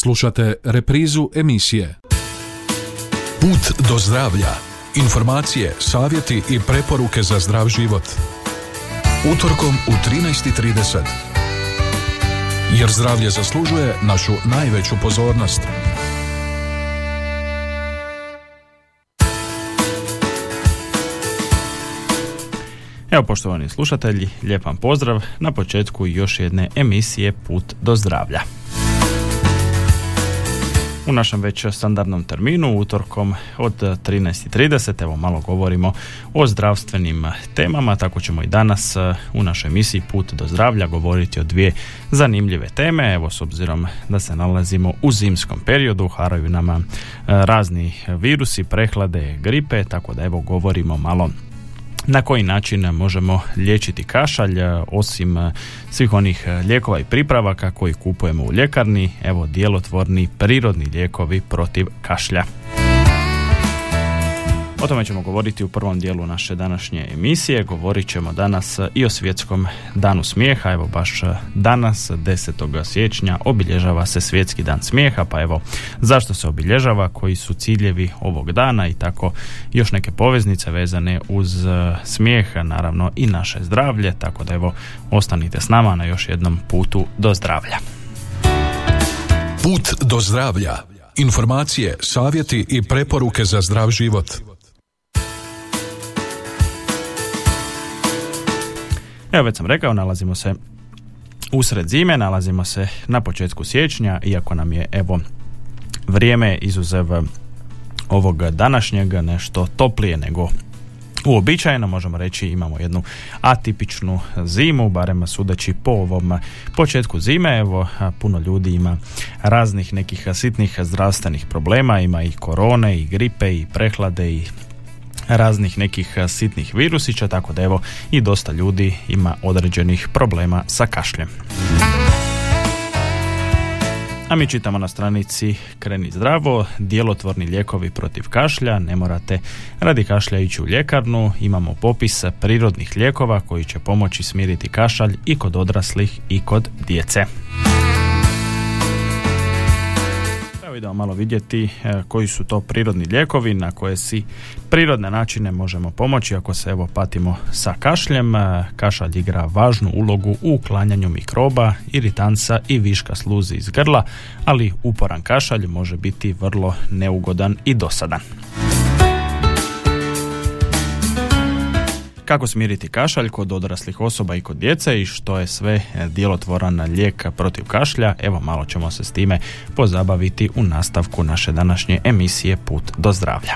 Slušate reprizu emisije Put do zdravlja. Informacije, savjeti i preporuke za zdrav život. Utorkom u 13.30. Jer zdravlje zaslužuje našu najveću pozornost. Evo poštovani slušatelji, lijep vam pozdrav na početku još jedne emisije Put do zdravlja. U našem već standardnom terminu, utorkom od 13.30, evo malo govorimo o zdravstvenim temama, tako ćemo i danas uh, u našoj emisiji Put do zdravlja govoriti o dvije zanimljive teme, evo s obzirom da se nalazimo u zimskom periodu, haraju nama uh, razni virusi, prehlade, gripe, tako da evo govorimo malo na koji način možemo liječiti kašalj osim svih onih lijekova i pripravaka koji kupujemo u ljekarni, evo djelotvorni prirodni lijekovi protiv kašlja. O tome ćemo govoriti u prvom dijelu naše današnje emisije. Govorit ćemo danas i o svjetskom danu smijeha. Evo baš danas, 10. siječnja, obilježava se svjetski dan smijeha. Pa evo, zašto se obilježava, koji su ciljevi ovog dana i tako još neke poveznice vezane uz smijeh, naravno i naše zdravlje. Tako da evo, ostanite s nama na još jednom putu do zdravlja. Put do zdravlja. Informacije, savjeti i preporuke za zdrav život. Evo već sam rekao, nalazimo se usred zime, nalazimo se na početku siječnja, iako nam je evo vrijeme izuzev ovog današnjeg nešto toplije nego uobičajeno, možemo reći imamo jednu atipičnu zimu, barem sudeći po ovom početku zime, evo puno ljudi ima raznih nekih sitnih zdravstvenih problema, ima i korone i gripe i prehlade i raznih nekih sitnih virusića, tako da evo i dosta ljudi ima određenih problema sa kašljem. A mi čitamo na stranici Kreni zdravo, djelotvorni lijekovi protiv kašlja, ne morate radi kašlja ići u ljekarnu, imamo popis prirodnih lijekova koji će pomoći smiriti kašalj i kod odraslih i kod djece idemo malo vidjeti e, koji su to prirodni lijekovi na koje si prirodne načine možemo pomoći ako se evo patimo sa kašljem. E, kašalj igra važnu ulogu u uklanjanju mikroba, iritanca i viška sluzi iz grla, ali uporan kašalj može biti vrlo neugodan i dosadan. Kako smiriti kašalj kod odraslih osoba i kod djece i što je sve djelotvoran lijek protiv kašlja, evo malo ćemo se s time pozabaviti u nastavku naše današnje emisije Put do zdravlja.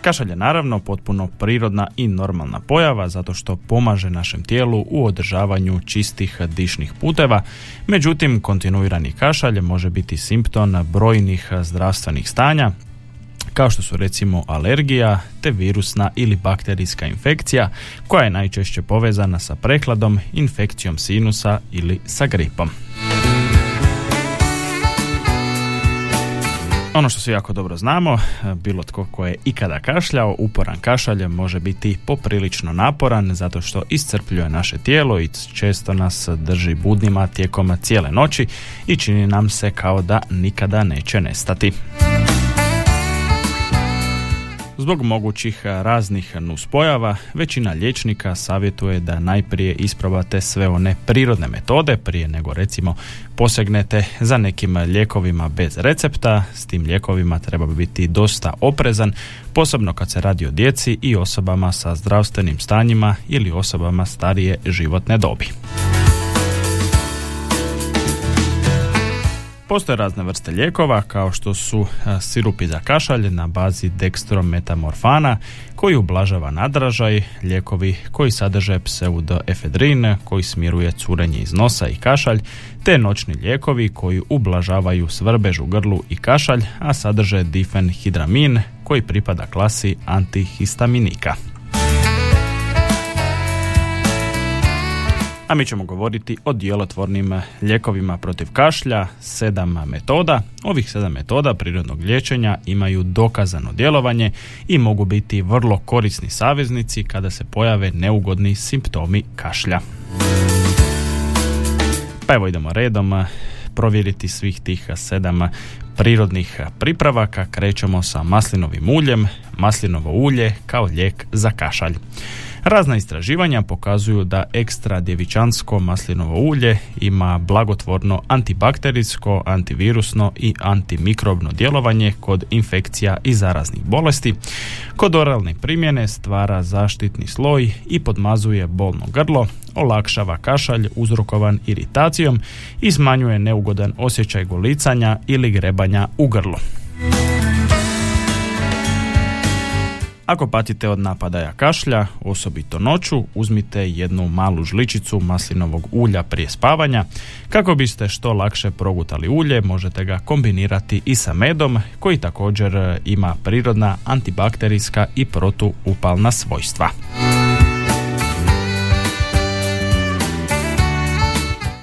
Kašalj je naravno potpuno prirodna i normalna pojava zato što pomaže našem tijelu u održavanju čistih dišnih puteva, međutim kontinuirani kašalj može biti simptom brojnih zdravstvenih stanja kao što su recimo alergija te virusna ili bakterijska infekcija koja je najčešće povezana sa prekladom, infekcijom sinusa ili sa gripom. Ono što svi jako dobro znamo, bilo tko ko je ikada kašljao, uporan kašalj može biti poprilično naporan zato što iscrpljuje naše tijelo i često nas drži budnima tijekom cijele noći i čini nam se kao da nikada neće nestati. Zbog mogućih raznih nuspojava, većina liječnika savjetuje da najprije isprobate sve one prirodne metode prije nego recimo posegnete za nekim lijekovima bez recepta. S tim lijekovima treba biti dosta oprezan, posebno kad se radi o djeci i osobama sa zdravstvenim stanjima ili osobama starije životne dobi. Postoje razne vrste lijekova kao što su sirupi za kašalj na bazi dekstrometamorfana koji ublažava nadražaj, lijekovi koji sadrže pseudoefedrin koji smiruje curenje iz nosa i kašalj, te noćni lijekovi koji ublažavaju svrbež u grlu i kašalj, a sadrže difenhidramin koji pripada klasi antihistaminika. Mi ćemo govoriti o djelotvornim lijekovima protiv kašlja, sedam metoda. Ovih sedam metoda prirodnog liječenja imaju dokazano djelovanje i mogu biti vrlo korisni saveznici kada se pojave neugodni simptomi kašlja. Pa evo idemo redom. provjeriti svih tih sedam prirodnih pripravaka. Krećemo sa maslinovim uljem, maslinovo ulje kao lijek za kašalj. Razna istraživanja pokazuju da ekstra djevičansko maslinovo ulje ima blagotvorno antibakterijsko, antivirusno i antimikrobno djelovanje kod infekcija i zaraznih bolesti. Kod oralne primjene stvara zaštitni sloj i podmazuje bolno grlo, olakšava kašalj uzrokovan iritacijom i smanjuje neugodan osjećaj golicanja ili grebanja u grlu. Ako patite od napadaja kašlja, osobito noću, uzmite jednu malu žličicu maslinovog ulja prije spavanja. Kako biste što lakše progutali ulje, možete ga kombinirati i sa medom, koji također e, ima prirodna antibakterijska i protuupalna svojstva.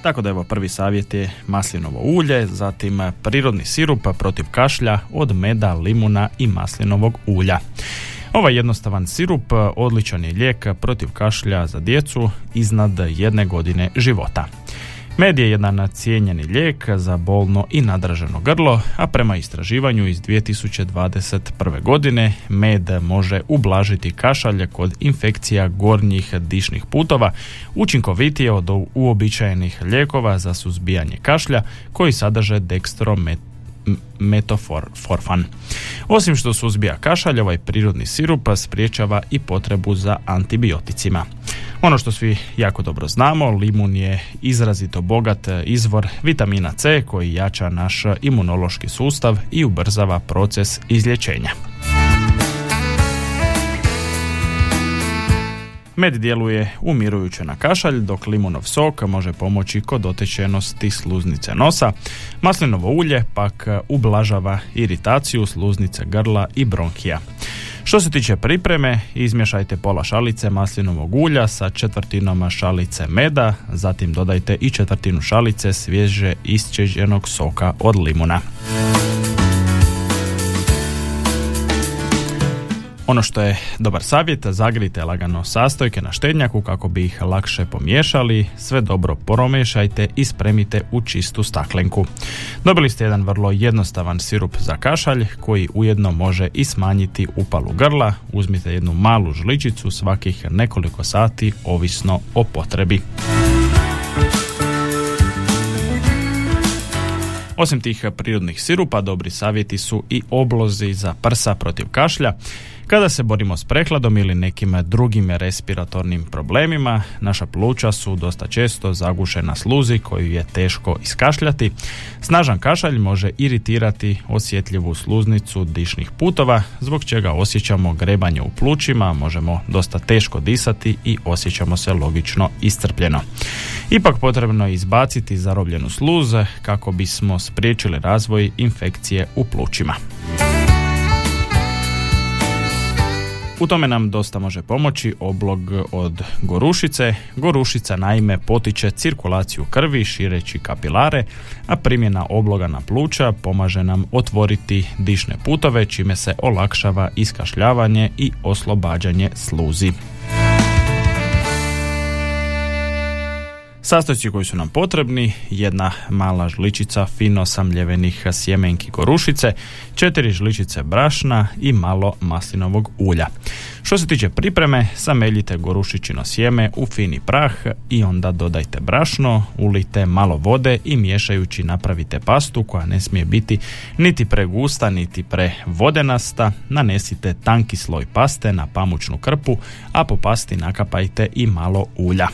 Tako da evo prvi savjet je maslinovo ulje, zatim prirodni sirup protiv kašlja od meda, limuna i maslinovog ulja. Ovaj jednostavan sirup odličan je lijek protiv kašlja za djecu iznad jedne godine života. Med je jedan cijenjeni lijek za bolno i nadraženo grlo, a prema istraživanju iz 2021. godine med može ublažiti kašalje kod infekcija gornjih dišnih putova, učinkovitije od uobičajenih lijekova za suzbijanje kašlja koji sadrže dekstromet metoforfan. Osim što suzbija kašalj, ovaj prirodni sirup spriječava i potrebu za antibioticima. Ono što svi jako dobro znamo, limun je izrazito bogat izvor vitamina C koji jača naš imunološki sustav i ubrzava proces izlječenja. Med djeluje umirujuće na kašalj, dok limunov sok može pomoći kod otečenosti sluznice nosa. Maslinovo ulje pak ublažava iritaciju sluznice grla i bronhija. Što se tiče pripreme, izmješajte pola šalice maslinovog ulja sa četvrtinom šalice meda, zatim dodajte i četvrtinu šalice svježe isčeđenog soka od limuna. Ono što je dobar savjet, zagrijte lagano sastojke na štednjaku kako bi ih lakše pomiješali, sve dobro poromešajte i spremite u čistu staklenku. Dobili ste jedan vrlo jednostavan sirup za kašalj koji ujedno može i smanjiti upalu grla. Uzmite jednu malu žličicu svakih nekoliko sati ovisno o potrebi. Osim tih prirodnih sirupa, dobri savjeti su i oblozi za prsa protiv kašlja. Kada se borimo s prehladom ili nekim drugim respiratornim problemima, naša pluća su dosta često zagušena sluzi koju je teško iskašljati. Snažan kašalj može iritirati osjetljivu sluznicu dišnih putova, zbog čega osjećamo grebanje u plućima, možemo dosta teško disati i osjećamo se logično iscrpljeno. Ipak potrebno je izbaciti zarobljenu sluz kako bismo spriječili razvoj infekcije u plućima. U tome nam dosta može pomoći oblog od gorušice. Gorušica naime potiče cirkulaciju krvi šireći kapilare, a primjena obloga na pluća pomaže nam otvoriti dišne putove čime se olakšava iskašljavanje i oslobađanje sluzi. Sastojci koji su nam potrebni, jedna mala žličica fino samljevenih sjemenki gorušice, četiri žličice brašna i malo maslinovog ulja. Što se tiče pripreme, sameljite gorušičino sjeme u fini prah i onda dodajte brašno, ulite malo vode i miješajući napravite pastu koja ne smije biti niti pregusta niti prevodenasta. Nanesite tanki sloj paste na pamučnu krpu, a po pasti nakapajte i malo ulja.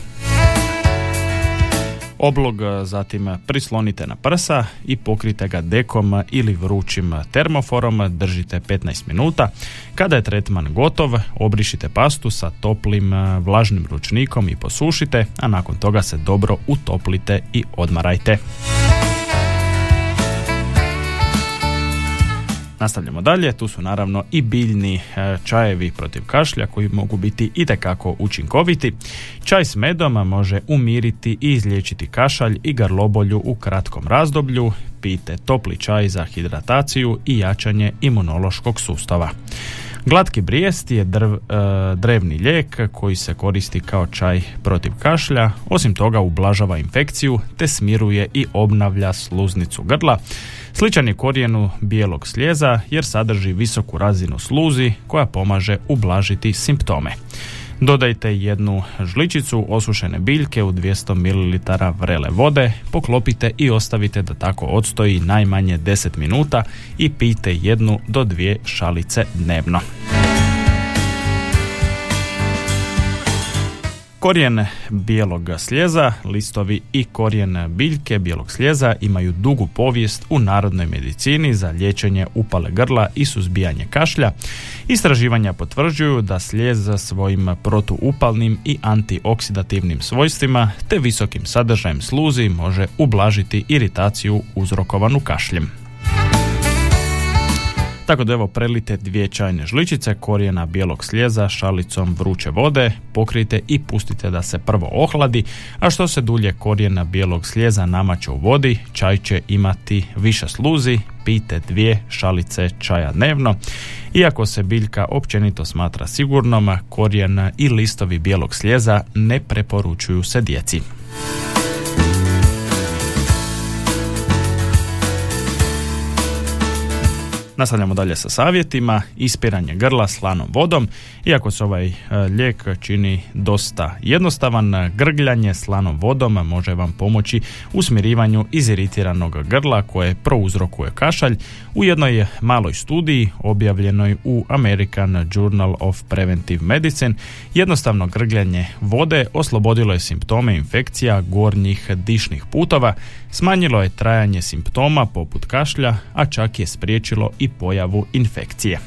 Oblog zatim prislonite na prsa i pokrite ga dekom ili vrućim termoforom, držite 15 minuta. Kada je tretman gotov, obrišite pastu sa toplim vlažnim ručnikom i posušite, a nakon toga se dobro utoplite i odmarajte. Nastavljamo dalje, tu su naravno i biljni e, čajevi protiv kašlja koji mogu biti itekako učinkoviti. Čaj s medom može umiriti i izliječiti kašalj i garlobolju u kratkom razdoblju. Pite topli čaj za hidrataciju i jačanje imunološkog sustava. Glatki brijest je drv, e, drevni lijek koji se koristi kao čaj protiv kašlja, osim toga ublažava infekciju te smiruje i obnavlja sluznicu grla. Sličan je korijenu bijelog slijeza jer sadrži visoku razinu sluzi koja pomaže ublažiti simptome. Dodajte jednu žličicu osušene biljke u 200 ml vrele vode, poklopite i ostavite da tako odstoji najmanje 10 minuta i pijte jednu do dvije šalice dnevno. Korijen bijelog slijeza, listovi i korijen biljke bijelog slijeza imaju dugu povijest u narodnoj medicini za liječenje upale grla i suzbijanje kašlja. Istraživanja potvrđuju da slijez svojim protuupalnim i antioksidativnim svojstvima te visokim sadržajem sluzi može ublažiti iritaciju uzrokovanu kašljem. Tako da evo prelite dvije čajne žličice korijena bijelog slijeza šalicom vruće vode, pokrijte i pustite da se prvo ohladi, a što se dulje korijena bijelog slijeza namače u vodi, čaj će imati više sluzi, pite dvije šalice čaja dnevno. Iako se biljka općenito smatra sigurnom, korijen i listovi bijelog slijeza ne preporučuju se djeci. Nastavljamo dalje sa savjetima, ispiranje grla slanom vodom. Iako se ovaj e, lijek čini dosta jednostavan, grgljanje slanom vodom može vam pomoći u smirivanju iziritiranog grla koje prouzrokuje kašalj u jednoj maloj studiji objavljenoj u American Journal of Preventive Medicine. Jednostavno grgljanje vode oslobodilo je simptome infekcija gornjih dišnih putova, smanjilo je trajanje simptoma poput kašlja, a čak je spriječilo i pojavu infekcije.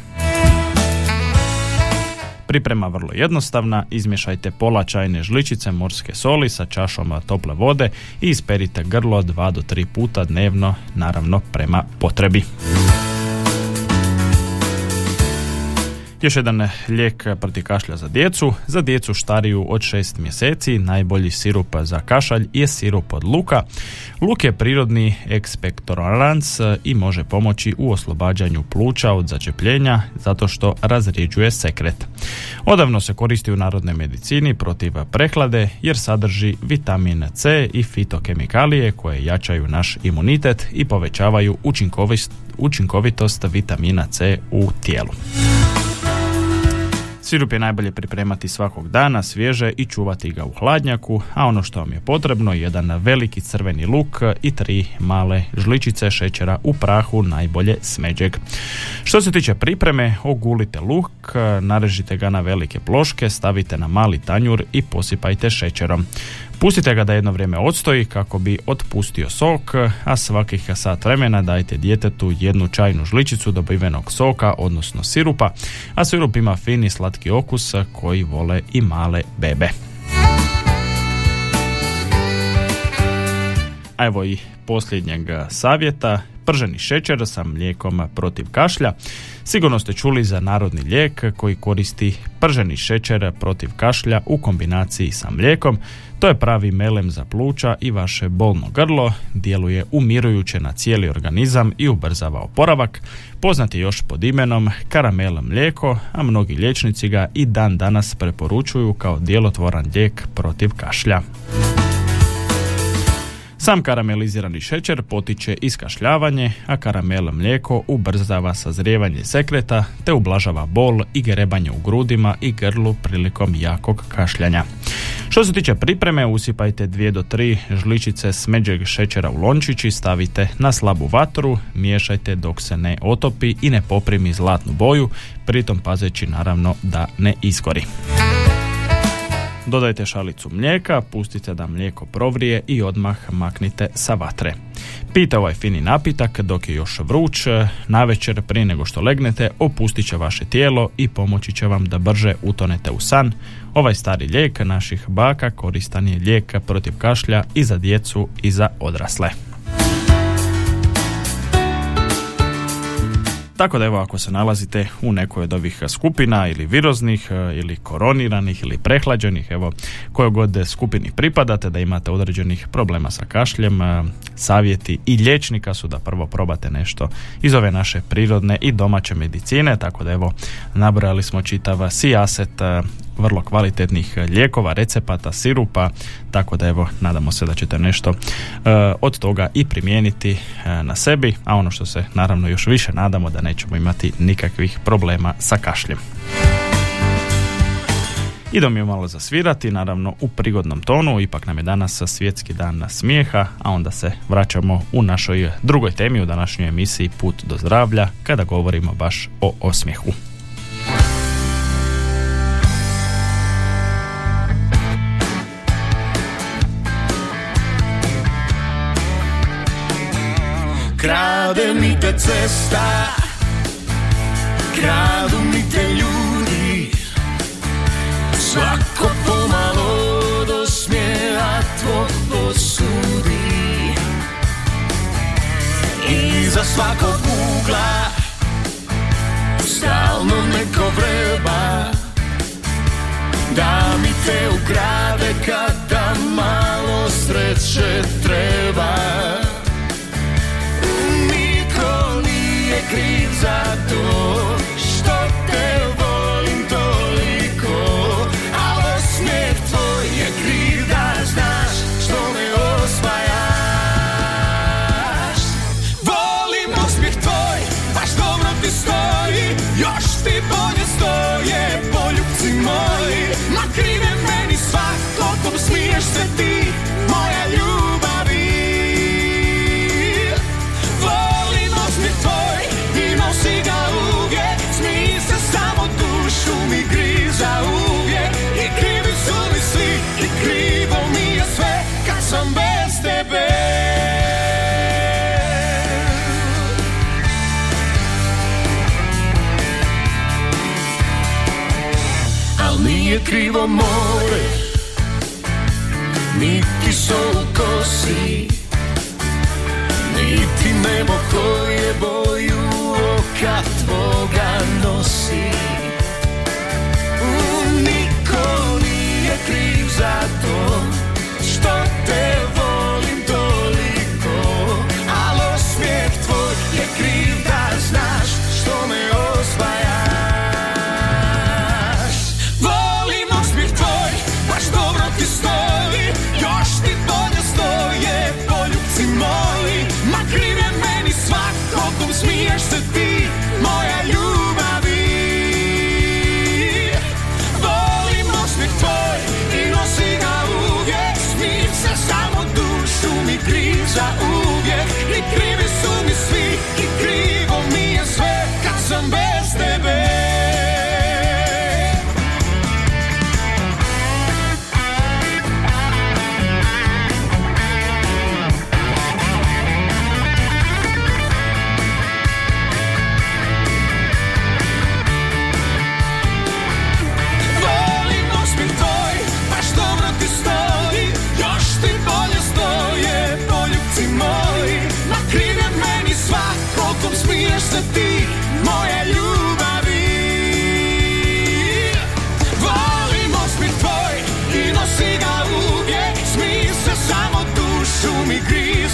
Priprema vrlo jednostavna, izmješajte pola čajne žličice morske soli sa čašom tople vode i isperite grlo 2 do 3 puta dnevno, naravno prema potrebi. Još jedan lijek protiv kašlja za djecu. Za djecu stariju od 6 mjeseci najbolji sirup za kašalj je sirup od luka. Luk je prirodni ekspektorans i može pomoći u oslobađanju pluća od začepljenja zato što razrijeđuje sekret. Odavno se koristi u narodnoj medicini protiv prehlade jer sadrži vitamin C i fitokemikalije koje jačaju naš imunitet i povećavaju učinkovitost vitamina C u tijelu. Sirup je najbolje pripremati svakog dana, svježe i čuvati ga u hladnjaku, a ono što vam je potrebno je jedan veliki crveni luk i tri male žličice šećera u prahu, najbolje smeđeg. Što se tiče pripreme, ogulite luk, narežite ga na velike ploške, stavite na mali tanjur i posipajte šećerom. Pustite ga da jedno vrijeme odstoji kako bi otpustio sok, a svakih sat vremena dajte djetetu jednu čajnu žličicu dobivenog soka, odnosno sirupa, a sirup ima fini slatki okus koji vole i male bebe. A evo i posljednjeg savjeta, prženi šećer sa mlijekom protiv kašlja. Sigurno ste čuli za narodni lijek koji koristi prženi šećer protiv kašlja u kombinaciji sa mlijekom. To je pravi melem za pluća i vaše bolno grlo, djeluje umirujuće na cijeli organizam i ubrzava oporavak. Poznat još pod imenom karamel mlijeko, a mnogi liječnici ga i dan danas preporučuju kao djelotvoran lijek protiv kašlja. Sam karamelizirani šećer potiče iskašljavanje, a karamel mlijeko ubrzava sazrijevanje sekreta te ublažava bol i grebanje u grudima i grlu prilikom jakog kašljanja. Što se tiče pripreme, usipajte 2 do 3 žličice smeđeg šećera u lončić i stavite na slabu vatru, miješajte dok se ne otopi i ne poprimi zlatnu boju, pritom pazeći naravno da ne iskori. Dodajte šalicu mlijeka, pustite da mlijeko provrije i odmah maknite sa vatre. Pite ovaj fini napitak dok je još vruć, navečer prije nego što legnete opustit će vaše tijelo i pomoći će vam da brže utonete u san. Ovaj stari lijek naših baka koristan je lijek protiv kašlja i za djecu i za odrasle. Tako da evo ako se nalazite u nekoj od ovih skupina ili viroznih ili koroniranih ili prehlađenih, evo kojoj god skupini pripadate, da imate određenih problema sa kašljem, savjeti i liječnika su da prvo probate nešto iz ove naše prirodne i domaće medicine, tako da evo nabrali smo čitav sijaset vrlo kvalitetnih lijekova, recepata, sirupa, tako da evo nadamo se da ćete nešto uh, od toga i primijeniti uh, na sebi, a ono što se naravno još više nadamo da nećemo imati nikakvih problema sa kašljem. Idemo mi malo zasvirati, naravno u prigodnom tonu, ipak nam je danas svjetski dan smijeha, a onda se vraćamo u našoj drugoj temi u današnjoj emisiji Put do zdravlja, kada govorimo baš o osmijehu. Krade mi te cesta Kradu mi te ljudi. Svako pomalo do smjeha tvoj posudi. I za svakog ugla Stalno neko vreba. Da mi te ukrade kada malo sreće treba Krivo more. Niti sol kosi Niti nebo koje boju oka tvoga nosi. Niko nije kriv za to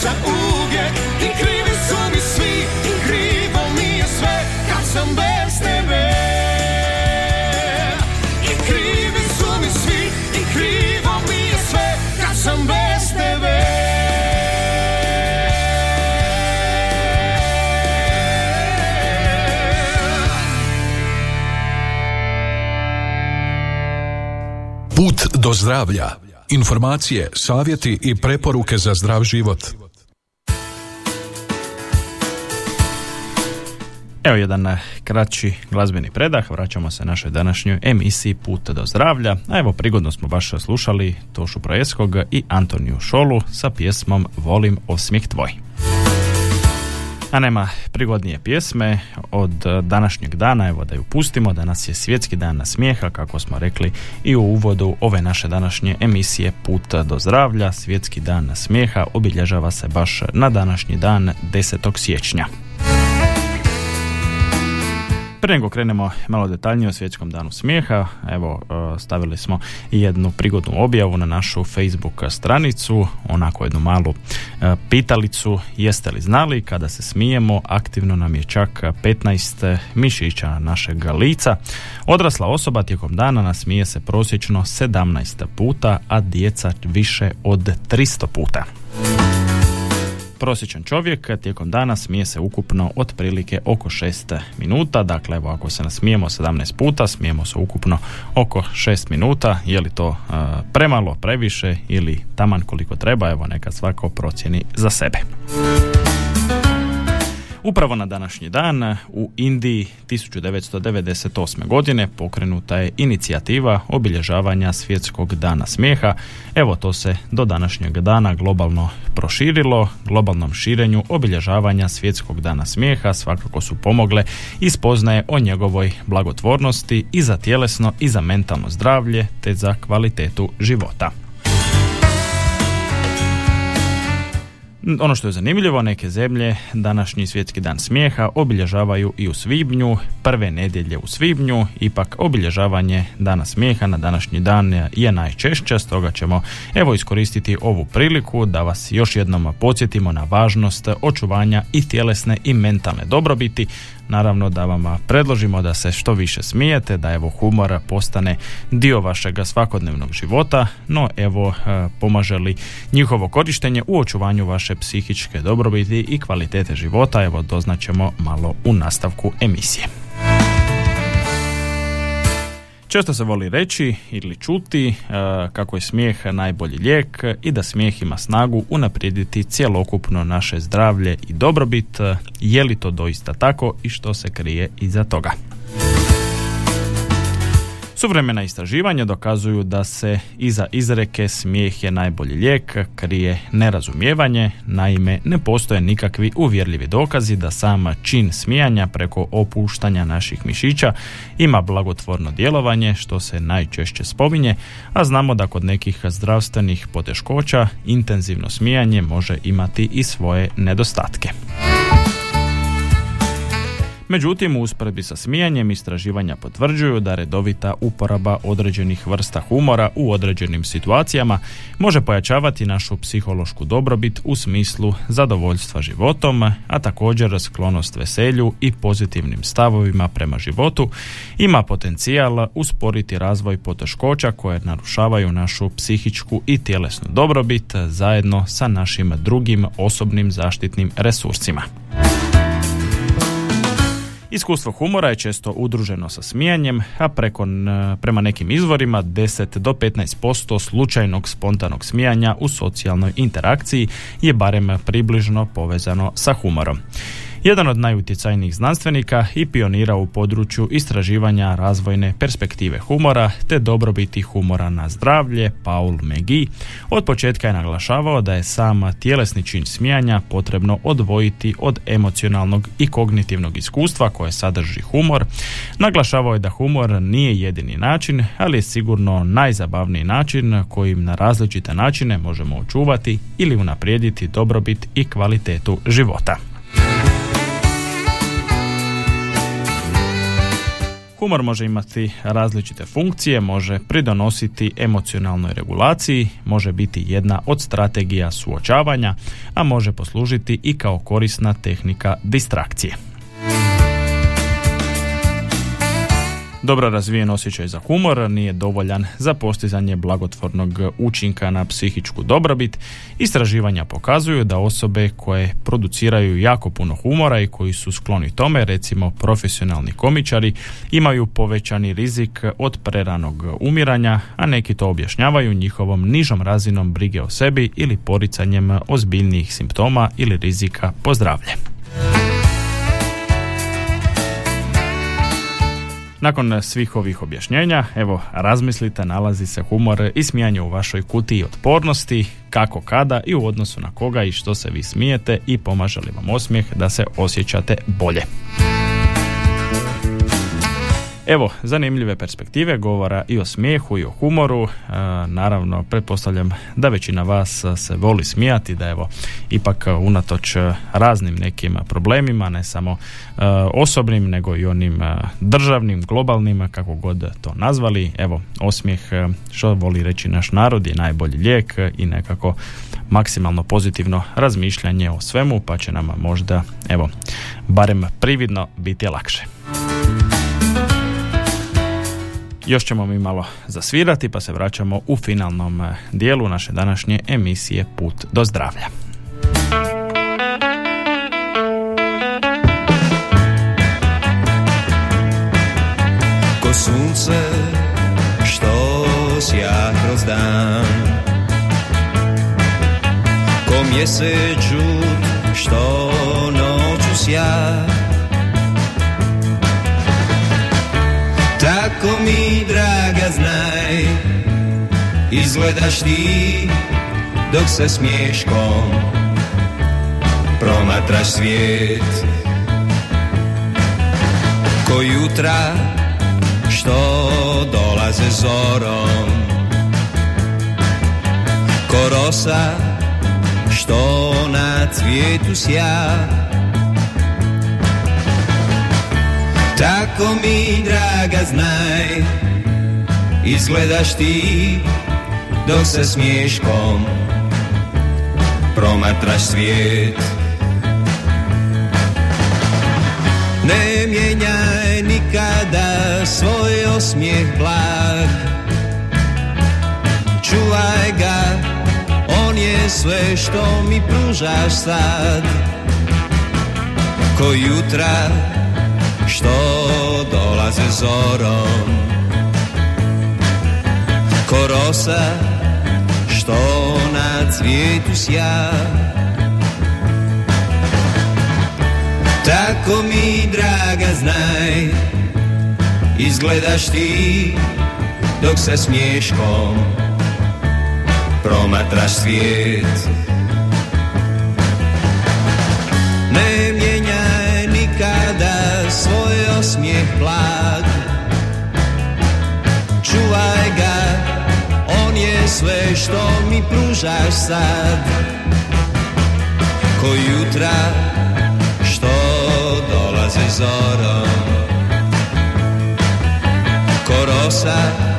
griza uvijek I krivi su mi svi i krivo mi je sve Kad sam bez tebe i krivi su mi svi i krivo mi je sve kad sam bez tebe Put do zdravlja. Informacije, savjeti i preporuke za zdrav život. Evo jedan eh, kraći glazbeni predah, vraćamo se našoj današnjoj emisiji Put do zdravlja. A evo prigodno smo baš slušali Tošu Projeskog i Antoniju Šolu sa pjesmom Volim osmijeh tvoj. A nema prigodnije pjesme od današnjeg dana, evo da ju pustimo, danas je svjetski dan smijeha, kako smo rekli i u uvodu ove naše današnje emisije Put do zdravlja, svjetski dan smijeha obilježava se baš na današnji dan 10. siječnja. Prije nego krenemo malo detaljnije o svjetskom danu smijeha, evo e, stavili smo jednu prigodnu objavu na našu Facebook stranicu, onako jednu malu e, pitalicu, jeste li znali kada se smijemo, aktivno nam je čak 15 mišića našeg lica. Odrasla osoba tijekom dana nasmije se prosječno 17 puta, a djeca više od 300 puta. Prosječan čovjek tijekom dana smije se ukupno otprilike oko 6 minuta, dakle evo ako se nasmijemo 17 puta, smijemo se ukupno oko 6 minuta, je li to e, premalo, previše ili taman koliko treba, evo neka svako procjeni za sebe. Upravo na današnji dan u Indiji 1998. godine pokrenuta je inicijativa obilježavanja svjetskog dana smijeha. Evo to se do današnjeg dana globalno proširilo. Globalnom širenju obilježavanja svjetskog dana smijeha svakako su pomogle i spoznaje o njegovoj blagotvornosti i za tjelesno i za mentalno zdravlje te za kvalitetu života. Ono što je zanimljivo, neke zemlje današnji svjetski dan smijeha obilježavaju i u svibnju, prve nedjelje u svibnju, ipak obilježavanje dana smijeha na današnji dan je najčešće, stoga ćemo evo iskoristiti ovu priliku da vas još jednom podsjetimo na važnost očuvanja i tjelesne i mentalne dobrobiti, naravno da vam predložimo da se što više smijete, da evo humor postane dio vašega svakodnevnog života, no evo e, pomaže li njihovo korištenje u očuvanju vaše psihičke dobrobiti i kvalitete života, evo doznaćemo malo u nastavku emisije. Često se voli reći ili čuti e, kako je smijeh najbolji lijek i da smijeh ima snagu unaprijediti cjelokupno naše zdravlje i dobrobit. Je li to doista tako i što se krije iza toga? Suvremena istraživanja dokazuju da se iza izreke smijeh je najbolji lijek krije nerazumijevanje, naime ne postoje nikakvi uvjerljivi dokazi da sama čin smijanja preko opuštanja naših mišića ima blagotvorno djelovanje što se najčešće spominje, a znamo da kod nekih zdravstvenih poteškoća intenzivno smijanje može imati i svoje nedostatke. Međutim, u usporedbi sa smijanjem istraživanja potvrđuju da redovita uporaba određenih vrsta humora u određenim situacijama može pojačavati našu psihološku dobrobit u smislu zadovoljstva životom, a također sklonost veselju i pozitivnim stavovima prema životu ima potencijal usporiti razvoj poteškoća koje narušavaju našu psihičku i tjelesnu dobrobit zajedno sa našim drugim osobnim zaštitnim resursima. Iskustvo humora je često udruženo sa smijanjem, a preko, prema nekim izvorima 10 do 15% slučajnog spontanog smijanja u socijalnoj interakciji je barem približno povezano sa humorom jedan od najutjecajnijih znanstvenika i pionira u području istraživanja razvojne perspektive humora te dobrobiti humora na zdravlje, Paul McGee, od početka je naglašavao da je sam tjelesni čin smijanja potrebno odvojiti od emocionalnog i kognitivnog iskustva koje sadrži humor. Naglašavao je da humor nije jedini način, ali je sigurno najzabavniji način kojim na različite načine možemo očuvati ili unaprijediti dobrobit i kvalitetu života. Humor može imati različite funkcije, može pridonositi emocionalnoj regulaciji, može biti jedna od strategija suočavanja, a može poslužiti i kao korisna tehnika distrakcije. Dobro razvijen osjećaj za humor nije dovoljan za postizanje blagotvornog učinka na psihičku dobrobit. Istraživanja pokazuju da osobe koje produciraju jako puno humora i koji su skloni tome, recimo profesionalni komičari, imaju povećani rizik od preranog umiranja, a neki to objašnjavaju njihovom nižom razinom brige o sebi ili poricanjem ozbiljnijih simptoma ili rizika po Nakon svih ovih objašnjenja, evo, razmislite, nalazi se humor i smijanje u vašoj kutiji otpornosti, kako, kada i u odnosu na koga i što se vi smijete i pomaže li vam osmijeh da se osjećate bolje. Evo, zanimljive perspektive govora i o smijehu i o humoru. E, naravno, pretpostavljam da većina vas se voli smijati, da evo, ipak unatoč raznim nekim problemima, ne samo e, osobnim, nego i onim e, državnim, globalnim, kako god to nazvali. Evo, osmijeh, što voli reći naš narod, je najbolji lijek i nekako maksimalno pozitivno razmišljanje o svemu, pa će nam možda, evo, barem prividno biti lakše. Još ćemo mi malo zasvirati pa se vraćamo u finalnom eh, dijelu naše današnje emisije Put do zdravlja. Ko sunce što sja kroz dan Ko mjesec što noću sja Tako mi draga znaj Izgledaš ti dok se smješkom Promatraš svijet. Ko jutra što dolaze zorom Ko rosa što na cvijetu sja Tako mi draga znaj. Izgledaš ti dok se smiješkom Promatraš svijet. Ne mijenjaj nikada svoj osmijeh blag. Čuvaj ga, on je sve što mi pružaš sad. Ko jutra što dolaze zorom. Ko rosa što na cvijetu sja. Tako mi draga znaj Izgledaš ti dok se smješkom Promatraš svijet svoj osmijeh blag Čuvaj ga, on je sve što mi pružaš sad. Ko jutra što dolaze zorom. Ko rosa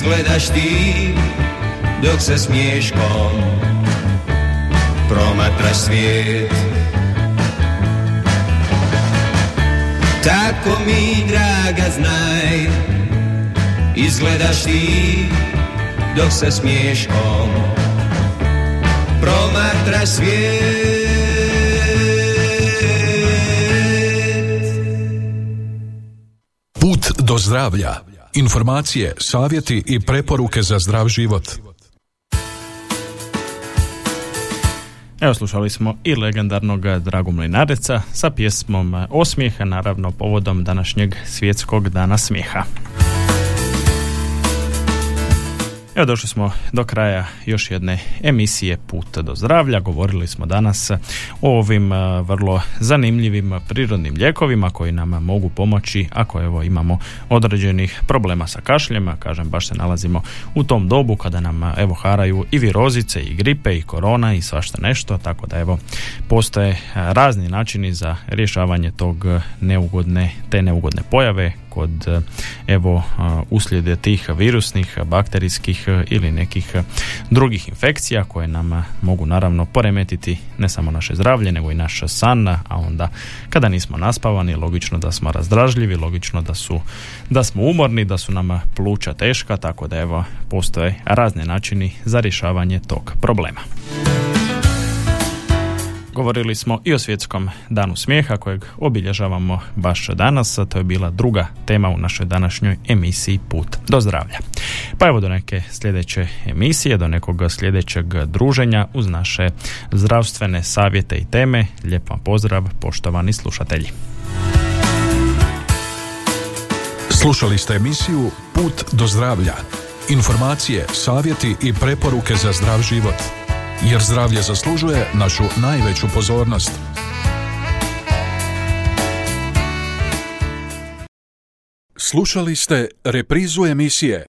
Izgledaš ti dok se smješkom Promatraš svijet Tako mi draga znaj Izgledaš ti dok se smješkom Promatraš svijet Put do zdravlja. Informacije, savjeti i preporuke za zdrav život. Evo slušali smo i legendarnog Dragu Mlinareca sa pjesmom Osmijeha, naravno povodom današnjeg svjetskog dana smijeha. Evo došli smo do kraja još jedne emisije Put do zdravlja. Govorili smo danas o ovim e, vrlo zanimljivim prirodnim lijekovima koji nam mogu pomoći ako evo imamo određenih problema sa kašljema. Kažem, baš se nalazimo u tom dobu kada nam evo haraju i virozice i gripe i korona i svašta nešto, tako da evo postoje razni načini za rješavanje tog neugodne, te neugodne pojave kod e, evo e, uslijede tih virusnih, bakterijskih e, ili nekih drugih infekcija koje nam mogu naravno poremetiti ne samo naše zdravlje nego i naš san, a onda kada nismo naspavani logično da smo razdražljivi, logično da su da smo umorni, da su nam pluća teška, tako da evo postoje razni načini za rješavanje tog problema. Govorili smo i o svjetskom danu smijeha kojeg obilježavamo baš danas, a to je bila druga tema u našoj današnjoj emisiji Put do zdravlja. Pa evo do neke sljedeće emisije, do nekog sljedećeg druženja uz naše zdravstvene savjete i teme. Lijep vam pozdrav, poštovani slušatelji. Slušali ste emisiju Put do zdravlja. Informacije, savjeti i preporuke za zdrav život. Jer zdravlje zaslužuje našu najveću pozornost. Slušali ste reprizu emisije